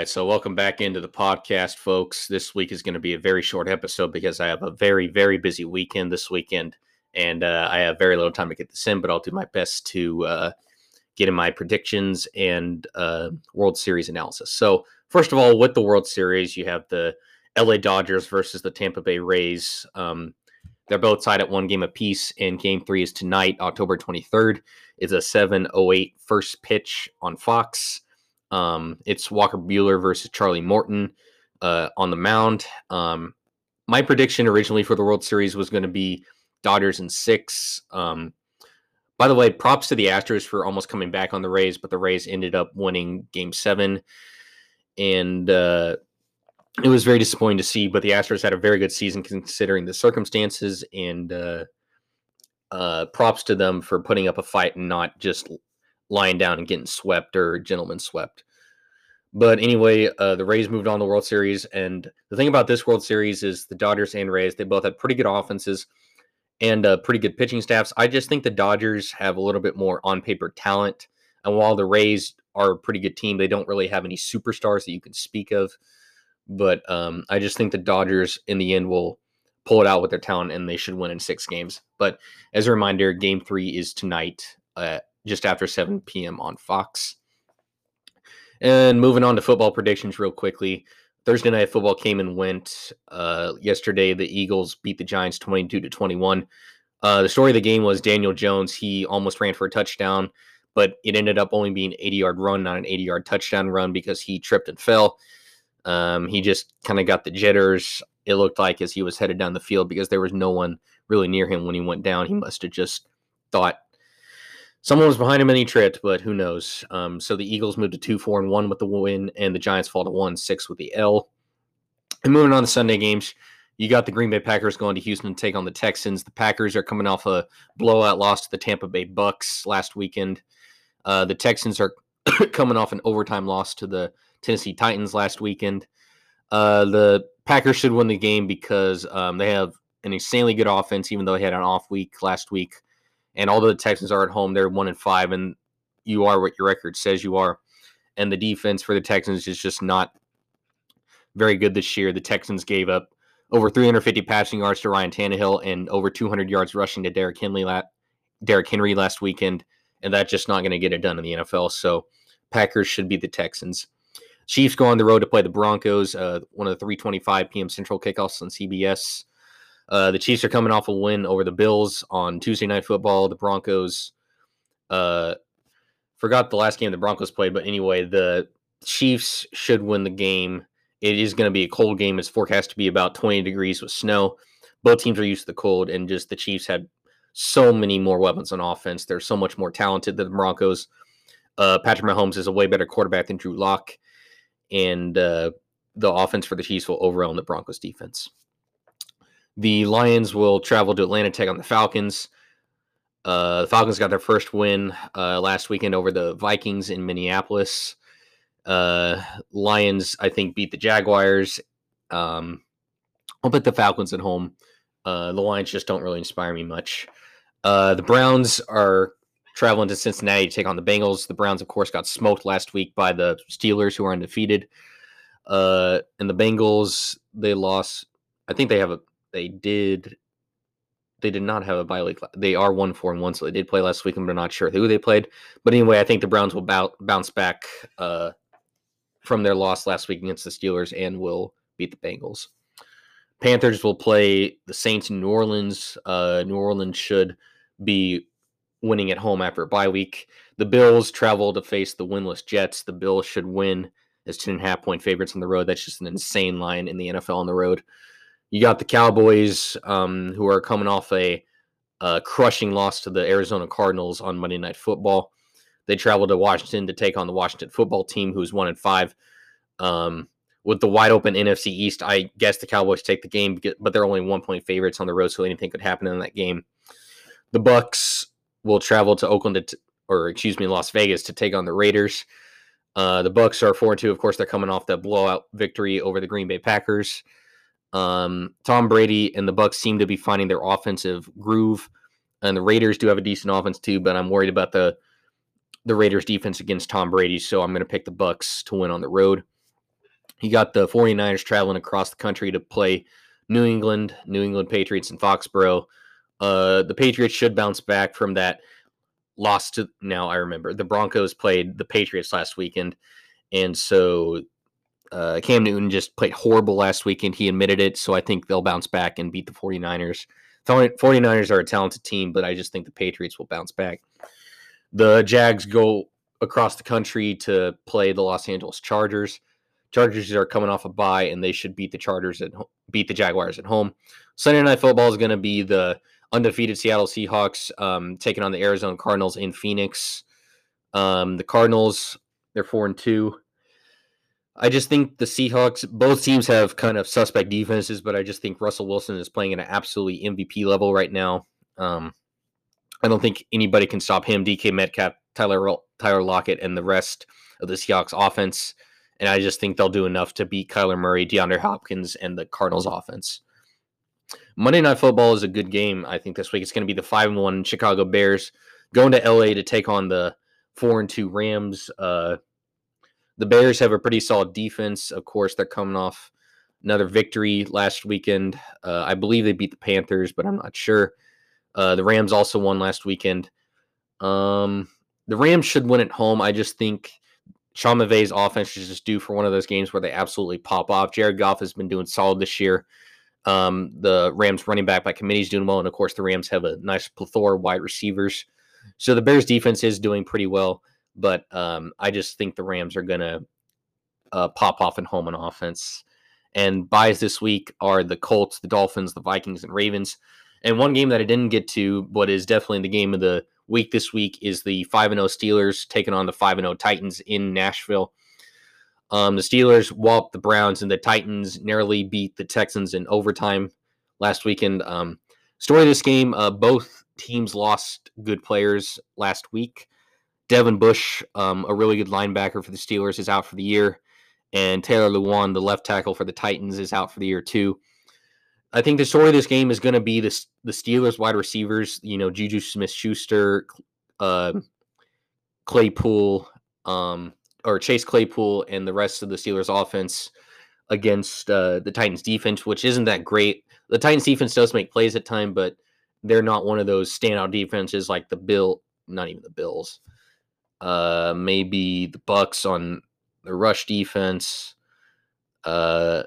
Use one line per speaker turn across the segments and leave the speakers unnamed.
right, so welcome back into the podcast, folks. This week is going to be a very short episode because I have a very, very busy weekend this weekend, and uh, I have very little time to get this in. But I'll do my best to uh, get in my predictions and uh, World Series analysis. So, first of all, with the World Series, you have the LA Dodgers versus the Tampa Bay Rays. Um, they're both tied at one game apiece, and Game Three is tonight, October 23rd. It's a 7:08 first pitch on Fox. Um, it's Walker Buehler versus Charlie Morton uh, on the mound. Um, my prediction originally for the World Series was going to be Dodgers in six. Um, by the way, props to the Astros for almost coming back on the Rays, but the Rays ended up winning Game Seven, and uh, it was very disappointing to see. But the Astros had a very good season considering the circumstances, and uh, uh, props to them for putting up a fight and not just lying down and getting swept or gentlemen swept. But anyway, uh, the Rays moved on to the World Series, and the thing about this World Series is the Dodgers and Rays they both had pretty good offenses and uh, pretty good pitching staffs. I just think the Dodgers have a little bit more on paper talent, and while the Rays are a pretty good team, they don't really have any superstars that you can speak of. But um, I just think the Dodgers in the end will pull it out with their talent, and they should win in six games. But as a reminder, Game Three is tonight. Uh, just after 7 p.m. on Fox. And moving on to football predictions real quickly. Thursday night football came and went. Uh, yesterday, the Eagles beat the Giants 22 to 21. Uh, the story of the game was Daniel Jones. He almost ran for a touchdown, but it ended up only being an 80 yard run, not an 80 yard touchdown run because he tripped and fell. Um, he just kind of got the jitters. It looked like as he was headed down the field because there was no one really near him when he went down. He must have just thought Someone was behind him and he tripped, but who knows? Um, so the Eagles moved to two, four, and one with the win, and the Giants fall to one, six with the L. And moving on to Sunday games, you got the Green Bay Packers going to Houston to take on the Texans. The Packers are coming off a blowout loss to the Tampa Bay Bucks last weekend. Uh, the Texans are coming off an overtime loss to the Tennessee Titans last weekend. Uh, the Packers should win the game because um, they have an insanely good offense, even though they had an off week last week. And although the Texans are at home, they're one and five, and you are what your record says you are. And the defense for the Texans is just not very good this year. The Texans gave up over 350 passing yards to Ryan Tannehill and over 200 yards rushing to Derrick Henry, la- Derrick Henry last weekend, and that's just not going to get it done in the NFL. So Packers should be the Texans. Chiefs go on the road to play the Broncos, uh, one of the 3:25 p.m. Central kickoffs on CBS. Uh, the Chiefs are coming off a win over the Bills on Tuesday Night Football. The Broncos, uh, forgot the last game the Broncos played, but anyway, the Chiefs should win the game. It is going to be a cold game. It's forecast to be about 20 degrees with snow. Both teams are used to the cold, and just the Chiefs had so many more weapons on offense. They're so much more talented than the Broncos. Uh, Patrick Mahomes is a way better quarterback than Drew Lock, and uh, the offense for the Chiefs will overwhelm the Broncos defense. The Lions will travel to Atlanta, take on the Falcons. Uh, the Falcons got their first win uh, last weekend over the Vikings in Minneapolis. Uh, Lions, I think, beat the Jaguars. Um, I'll put the Falcons at home. Uh, the Lions just don't really inspire me much. Uh, the Browns are traveling to Cincinnati to take on the Bengals. The Browns, of course, got smoked last week by the Steelers, who are undefeated. Uh, and the Bengals, they lost. I think they have a they did they did not have a bye week. They are one four and one, so they did play last week. I'm not sure who they played, but anyway, I think the Browns will bounce back uh, from their loss last week against the Steelers and will beat the Bengals. Panthers will play the Saints in New Orleans. Uh, New Orleans should be winning at home after a bye week. The Bills travel to face the winless Jets. The Bills should win as 10.5 point favorites on the road. That's just an insane line in the NFL on the road. You got the Cowboys, um, who are coming off a, a, crushing loss to the Arizona Cardinals on Monday Night Football. They travel to Washington to take on the Washington football team, who's one and five. Um, with the wide open NFC East, I guess the Cowboys take the game, but they're only one point favorites on the road, so anything could happen in that game. The Bucks will travel to Oakland, to, or excuse me, Las Vegas to take on the Raiders. Uh, the Bucks are four and two. Of course, they're coming off that blowout victory over the Green Bay Packers. Um, Tom Brady and the Bucks seem to be finding their offensive groove, and the Raiders do have a decent offense too. But I'm worried about the the Raiders defense against Tom Brady, so I'm going to pick the Bucks to win on the road. You got the 49ers traveling across the country to play New England, New England Patriots, in Foxborough. Uh, the Patriots should bounce back from that loss to now. I remember the Broncos played the Patriots last weekend, and so uh, Cam Newton just played horrible last weekend. He admitted it, so I think they'll bounce back and beat the 49ers. 49ers are a talented team, but I just think the Patriots will bounce back. The Jags go across the country to play the Los Angeles Chargers. Chargers are coming off a bye, and they should beat the Chargers at beat the Jaguars at home. Sunday night football is going to be the undefeated Seattle Seahawks um, taking on the Arizona Cardinals in Phoenix. Um, the Cardinals they're four and two. I just think the Seahawks, both teams have kind of suspect defenses, but I just think Russell Wilson is playing at an absolutely MVP level right now. Um, I don't think anybody can stop him. DK Metcalf, Tyler Tyler Lockett, and the rest of the Seahawks offense. And I just think they'll do enough to beat Kyler Murray, DeAndre Hopkins, and the Cardinals offense. Monday Night Football is a good game. I think this week it's going to be the five and one Chicago Bears going to LA to take on the four and two Rams. Uh, the Bears have a pretty solid defense. Of course, they're coming off another victory last weekend. Uh, I believe they beat the Panthers, but I'm not sure. Uh, the Rams also won last weekend. Um, the Rams should win at home. I just think Sean McVay's offense is just due for one of those games where they absolutely pop off. Jared Goff has been doing solid this year. Um, the Rams running back by committee is doing well, and of course the Rams have a nice plethora of wide receivers. So the Bears defense is doing pretty well, but um, I just think the Rams are gonna uh, pop off and home on offense. And buys this week are the Colts, the Dolphins, the Vikings, and Ravens. And one game that I didn't get to, but is definitely the game of the week this week, is the 5 0 Steelers taking on the 5 0 Titans in Nashville. Um, the Steelers walloped the Browns, and the Titans narrowly beat the Texans in overtime last weekend. Um, story of this game uh, both teams lost good players last week. Devin Bush, um, a really good linebacker for the Steelers, is out for the year. And Taylor Lewan, the left tackle for the Titans, is out for the year too. I think the story of this game is going to be the the Steelers wide receivers. You know, Juju Smith Schuster, uh, Claypool, um, or Chase Claypool, and the rest of the Steelers offense against uh, the Titans defense, which isn't that great. The Titans defense does make plays at time, but they're not one of those standout defenses like the Bill, not even the Bills. Uh, maybe the Bucks on the rush defense. Uh,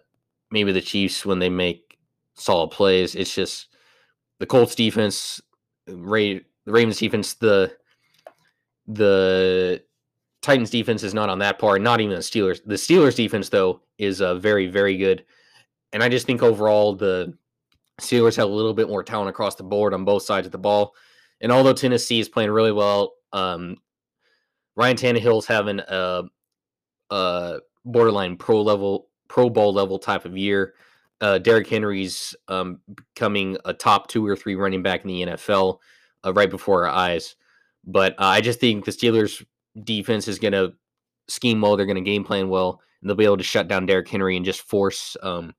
maybe the Chiefs when they make solid plays. It's just the Colts defense, Ray, the Ravens defense, the the Titans defense is not on that par. Not even the Steelers. The Steelers defense though is uh, very very good, and I just think overall the Steelers have a little bit more talent across the board on both sides of the ball. And although Tennessee is playing really well, um, Ryan Tannehill's having a, a borderline pro level, Pro Bowl level type of year uh, Derrick Henry's um, becoming a top two or three running back in the NFL uh, right before our eyes. But uh, I just think the Steelers' defense is going to scheme well. They're going to game plan well, and they'll be able to shut down Derrick Henry and just force um,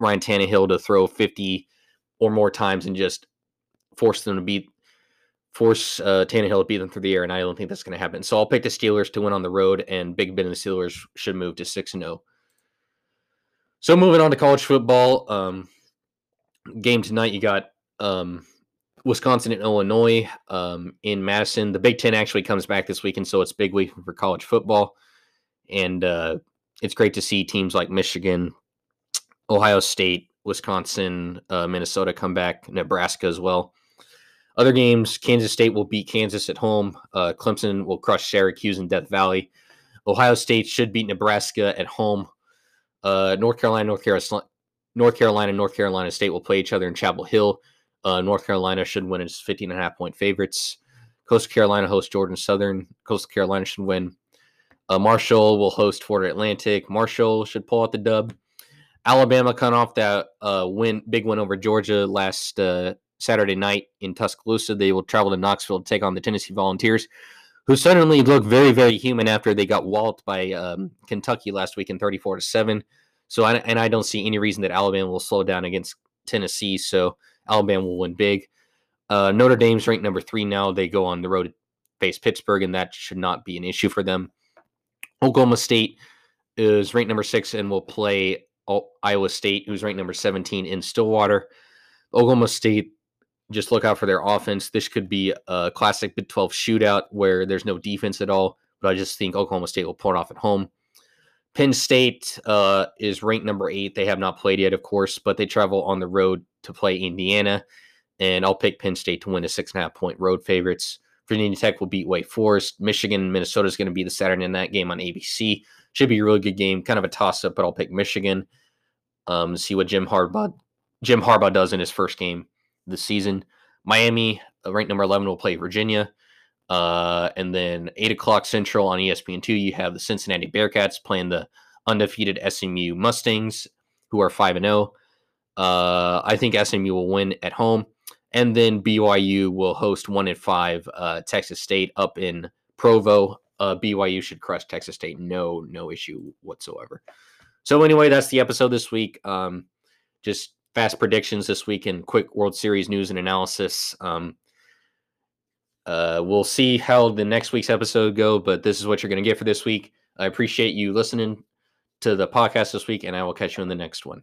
Ryan Tannehill to throw 50 or more times and just force them to beat force uh, Tannehill to beat them through the air. And I don't think that's going to happen. So I'll pick the Steelers to win on the road, and Big Ben and the Steelers should move to six and zero. Oh. So moving on to college football, um, game tonight you got um, Wisconsin and Illinois um, in Madison. The Big Ten actually comes back this weekend, so it's big week for college football, and uh, it's great to see teams like Michigan, Ohio State, Wisconsin, uh, Minnesota come back, Nebraska as well. Other games: Kansas State will beat Kansas at home. Uh, Clemson will crush Syracuse in Death Valley. Ohio State should beat Nebraska at home. Uh, North Carolina, North Carolina, North Carolina, North Carolina State will play each other in Chapel Hill. Uh, North Carolina should win as 15 and a half point favorites. Coastal Carolina hosts Georgia Southern. Coastal Carolina should win. Uh, Marshall will host Florida Atlantic. Marshall should pull out the dub. Alabama cut off that uh, win, big win over Georgia last uh, Saturday night in Tuscaloosa. They will travel to Knoxville to take on the Tennessee Volunteers, who suddenly look very, very human after they got walloped by um, Kentucky last week in 34 to 7. So, I, and I don't see any reason that Alabama will slow down against Tennessee. So, Alabama will win big. Uh, Notre Dame's ranked number three now. They go on the road to face Pittsburgh, and that should not be an issue for them. Oklahoma State is ranked number six and will play Iowa State, who's ranked number 17 in Stillwater. Oklahoma State, just look out for their offense. This could be a classic Big 12 shootout where there's no defense at all, but I just think Oklahoma State will pull it off at home. Penn State uh, is ranked number eight. They have not played yet, of course, but they travel on the road to play Indiana. And I'll pick Penn State to win the six and a half point road favorites. Virginia Tech will beat Wake Forest. Michigan, Minnesota is going to be the Saturday night game on ABC. Should be a really good game. Kind of a toss up, but I'll pick Michigan. Um, see what Jim Harbaugh Jim Harbaugh does in his first game this season. Miami, uh, ranked number eleven, will play Virginia. Uh, and then eight o'clock Central on ESPN two, you have the Cincinnati Bearcats playing the undefeated SMU Mustangs, who are five and zero. Oh. Uh, I think SMU will win at home, and then BYU will host one and five uh, Texas State up in Provo uh, BYU should crush Texas State. No, no issue whatsoever. So anyway, that's the episode this week. Um, just fast predictions this week and quick World Series news and analysis. Um, uh, we'll see how the next week's episode go, but this is what you're going to get for this week. I appreciate you listening to the podcast this week, and I will catch you in the next one.